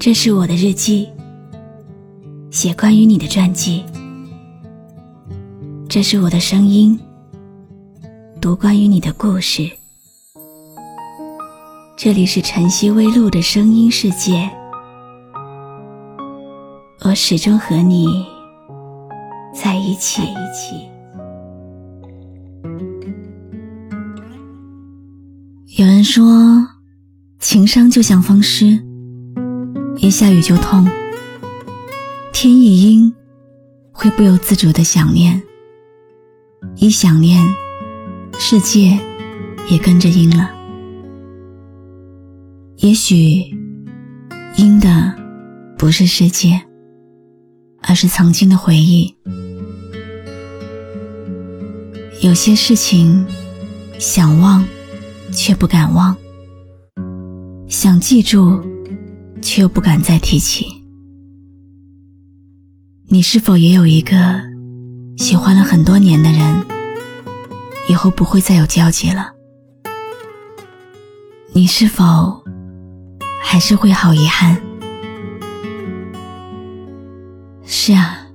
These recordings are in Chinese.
这是我的日记，写关于你的传记。这是我的声音，读关于你的故事。这里是晨曦微露的声音世界，我始终和你在一起。有人说，情商就像风湿。一下雨就痛，天一阴，会不由自主的想念。一想念，世界也跟着阴了。也许阴的不是世界，而是曾经的回忆。有些事情想忘，却不敢忘；想记住。却又不敢再提起。你是否也有一个喜欢了很多年的人，以后不会再有交集了？你是否还是会好遗憾？是啊，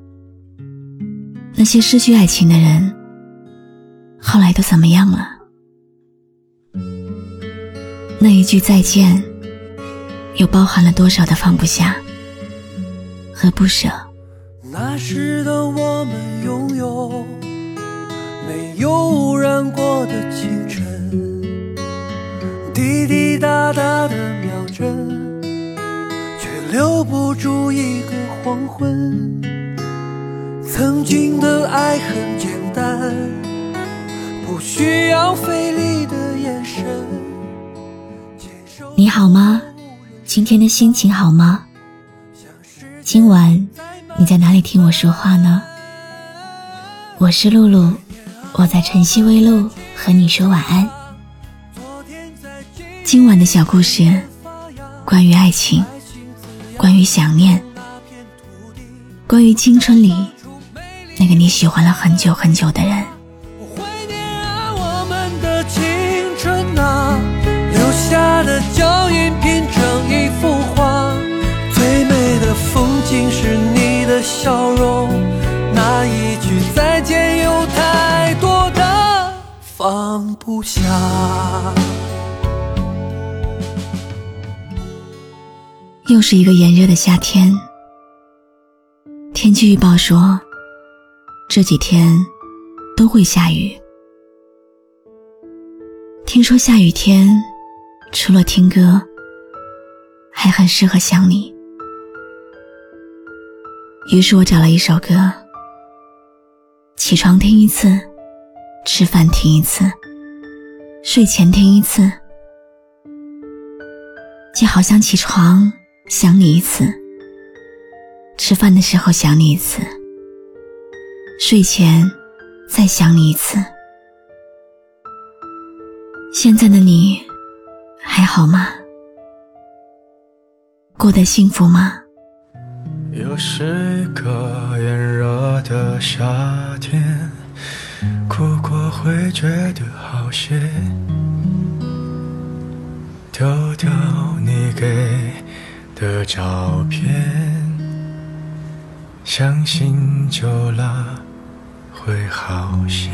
那些失去爱情的人，后来都怎么样了？那一句再见。又包含了多少的放不下和不舍？那时的我们拥有没有污染过的清晨，滴滴答答的秒针，却留不住一个黄昏。曾经的爱很简单，不需要费力的眼神。你好吗？今天的心情好吗？今晚你在哪里听我说话呢？我是露露，我在晨曦微露和你说晚安。今晚的小故事，关于爱情，关于想念，关于青春里那个你喜欢了很久很久的人。的，脚印拼。幅画，最美的风景是你的笑容。那一句再见，有太多的放不下。又是一个炎热的夏天，天气预报说这几天都会下雨。听说下雨天除了听歌。还很适合想你，于是我找了一首歌，起床听一次，吃饭听一次，睡前听一次，就好像起床想你一次，吃饭的时候想你一次，睡前再想你一次。现在的你还好吗？过得幸福吗？又是一个炎热的夏天，哭过会觉得好些。丢掉你给的照片，相信久了会好些。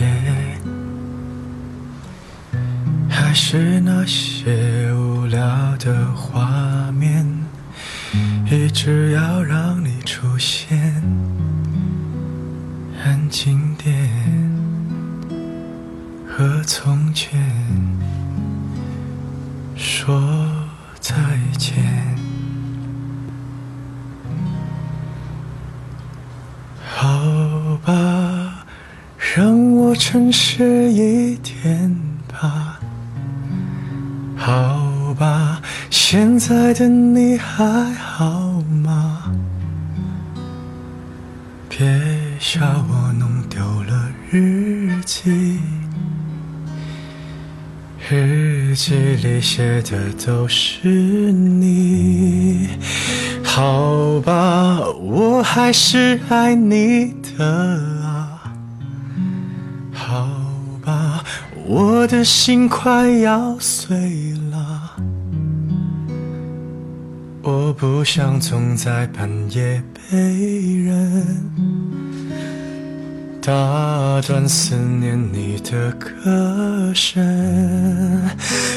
还是那些无聊的画面。一直要让你出现，很经典，和从前说再见。好吧，让我诚实一点吧。好吧。现在的你还好吗？别笑我弄丢了日记，日记里写的都是你。好吧，我还是爱你的啊。好吧，我的心快要碎了。我。不想总在半夜被人打断思念你的歌声。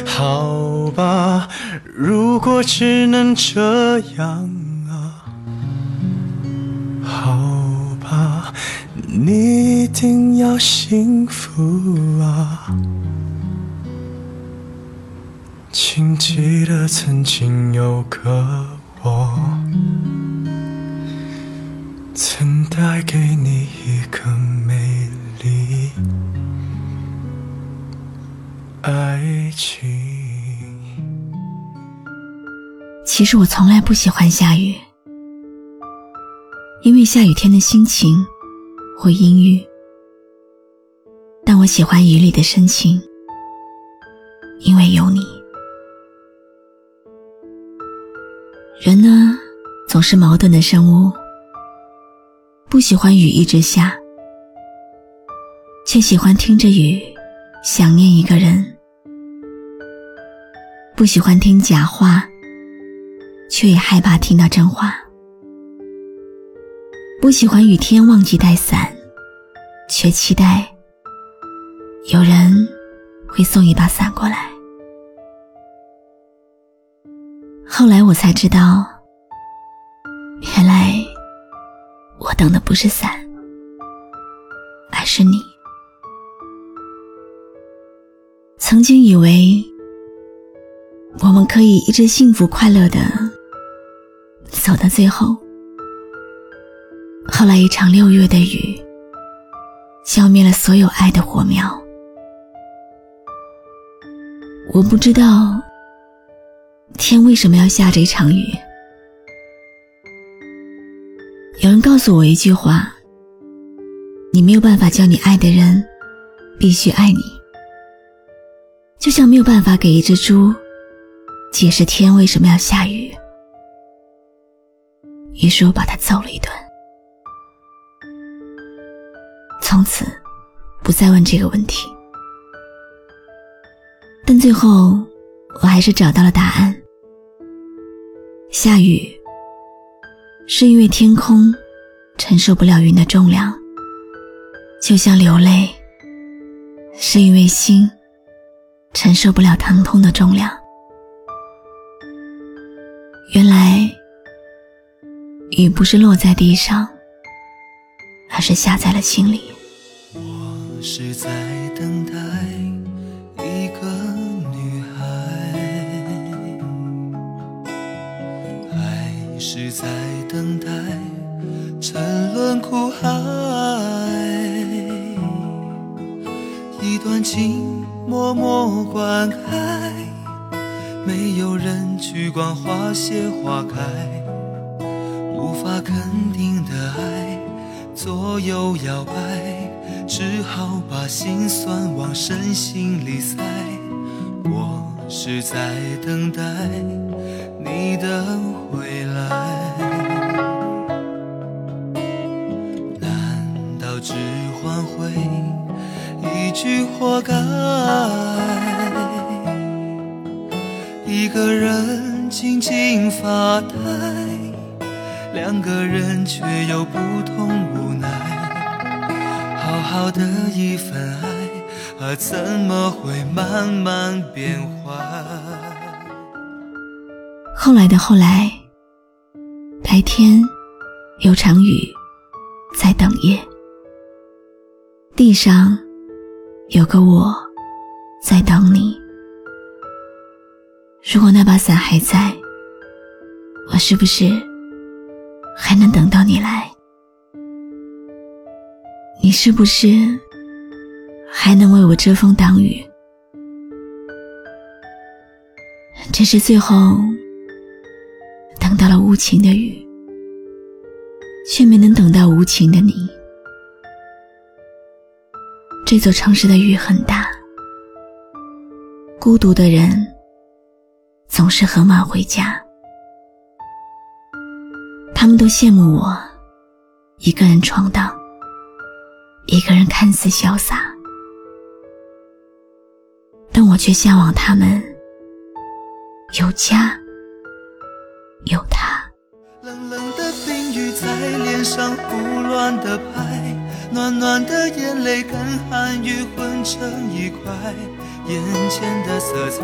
好吧，如果只能这样啊，好吧，你一定要幸福啊。请记得曾经有个我，曾带给你一个美丽爱情。其实我从来不喜欢下雨，因为下雨天的心情会阴郁，但我喜欢雨里的深情，因为有你。人呢，总是矛盾的生物，不喜欢雨一直下，却喜欢听着雨想念一个人；不喜欢听假话，却也害怕听到真话；不喜欢雨天忘记带伞，却期待有人会送一把伞过来。后来我才知道，原来我等的不是伞，而是你。曾经以为我们可以一直幸福快乐的走到最后，后来一场六月的雨，消灭了所有爱的火苗。我不知道。天为什么要下这场雨？有人告诉我一句话：你没有办法叫你爱的人必须爱你，就像没有办法给一只猪解释天为什么要下雨。于是我把他揍了一顿，从此不再问这个问题。但最后，我还是找到了答案。下雨，是因为天空承受不了云的重量；就像流泪，是因为心承受不了疼痛的重量。原来，雨不是落在地上，而是下在了心里。我是在等待。等待沉沦苦海，一段情默默灌溉，没有人去管花谢花开，无法肯定的爱左右摇摆，只好把心酸往深心里塞。我是在等待你的回来。只换回一句活该，一个人静静发呆，两个人却有不同无奈。好好的一份爱，啊，怎么会慢慢变坏？后来的后来，白天有场雨在等夜，地上。有个我在等你。如果那把伞还在，我是不是还能等到你来？你是不是还能为我遮风挡雨？只是最后等到了无情的雨，却没能等到无情的你。这座城市的雨很大。孤独的人总是很晚回家。他们都羡慕我一个人闯荡一个人看似潇洒。但我却向往他们有家有他。冷冷的冰雨在脸上胡乱的拍暖暖的眼泪跟寒雨混成一块，眼前的色彩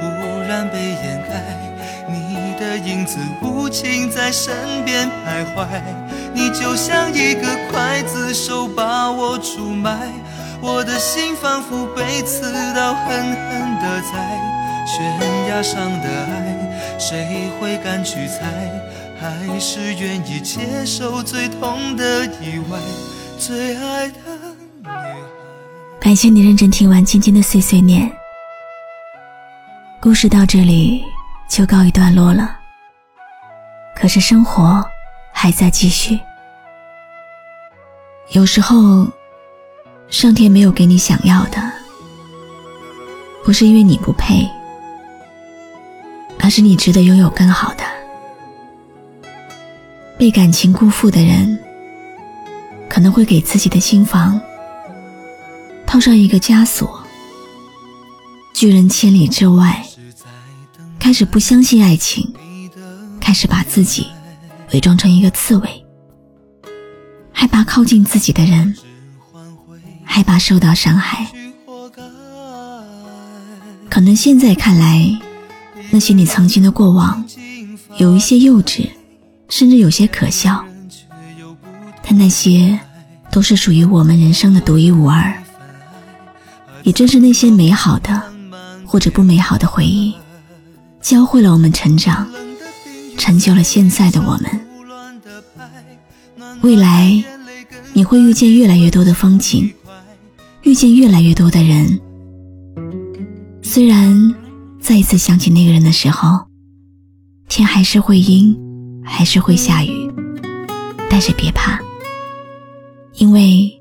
忽然被掩盖，你的影子无情在身边徘徊，你就像一个刽子手把我出卖，我的心仿佛被刺刀狠狠的宰悬崖上的爱，谁会敢去猜？还是愿意接受最痛的意外，最爱的。感谢你认真听完今天的碎碎念，故事到这里就告一段落了。可是生活还在继续，有时候，上天没有给你想要的，不是因为你不配，而是你值得拥有更好的。被感情辜负的人，可能会给自己的心房套上一个枷锁。拒人千里之外，开始不相信爱情，开始把自己伪装成一个刺猬，害怕靠近自己的人，害怕受到伤害。可能现在看来，那些你曾经的过往，有一些幼稚。甚至有些可笑，但那些都是属于我们人生的独一无二。也正是那些美好的或者不美好的回忆，教会了我们成长，成就了现在的我们。未来你会遇见越来越多的风景，遇见越来越多的人。虽然再一次想起那个人的时候，天还是会阴。还是会下雨，但是别怕，因为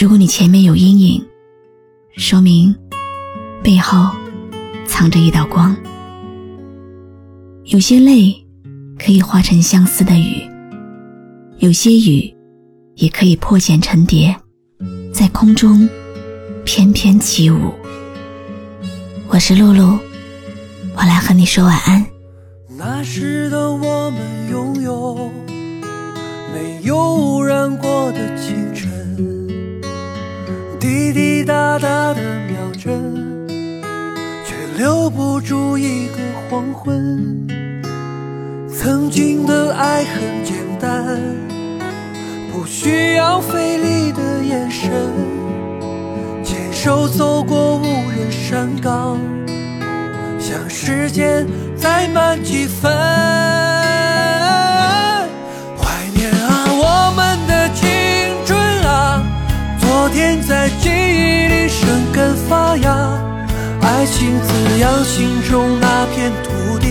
如果你前面有阴影，说明背后藏着一道光。有些泪可以化成相思的雨，有些雨也可以破茧成蝶，在空中翩翩起舞。我是露露，我来和你说晚安。那时的我们拥有没有污染过的清晨，滴滴答答的秒针，却留不住一个黄昏。曾经的爱很简单，不需要费力的眼神，牵手走过无人山岗。想时间再慢几分，发芽，爱情滋养心中那片土地，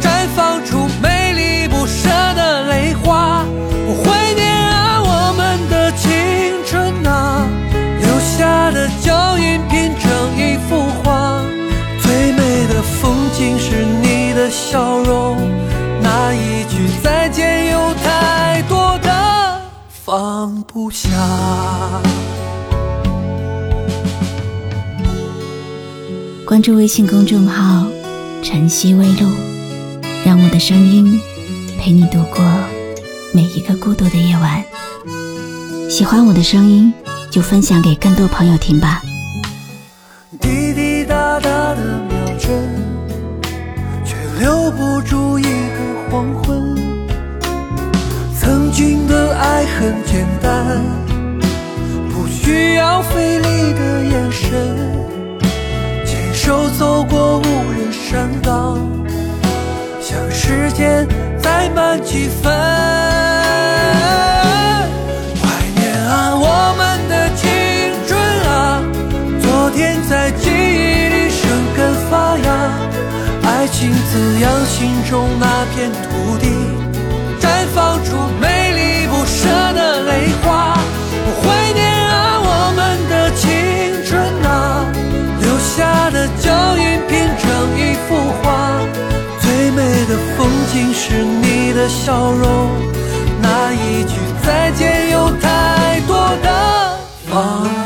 绽放出美丽不舍的泪花。我怀念啊我们的青春啊，留下的脚印拼成一幅画。最美的风景是你的笑容，那一句再见有太多的放不下。关注微信公众号“晨曦微露”，让我的声音陪你度过每一个孤独的夜晚。喜欢我的声音，就分享给更多朋友听吧。滴滴答答的秒针。却留不住一个黄昏。曾经的爱很简单，不需要费力的眼神，就走过无人山岗，想时间再慢几分。怀念啊，我们的青春啊，昨天在记忆里生根发芽。爱情滋养心中那片土地，的风景是你的笑容，那一句再见有太多的放。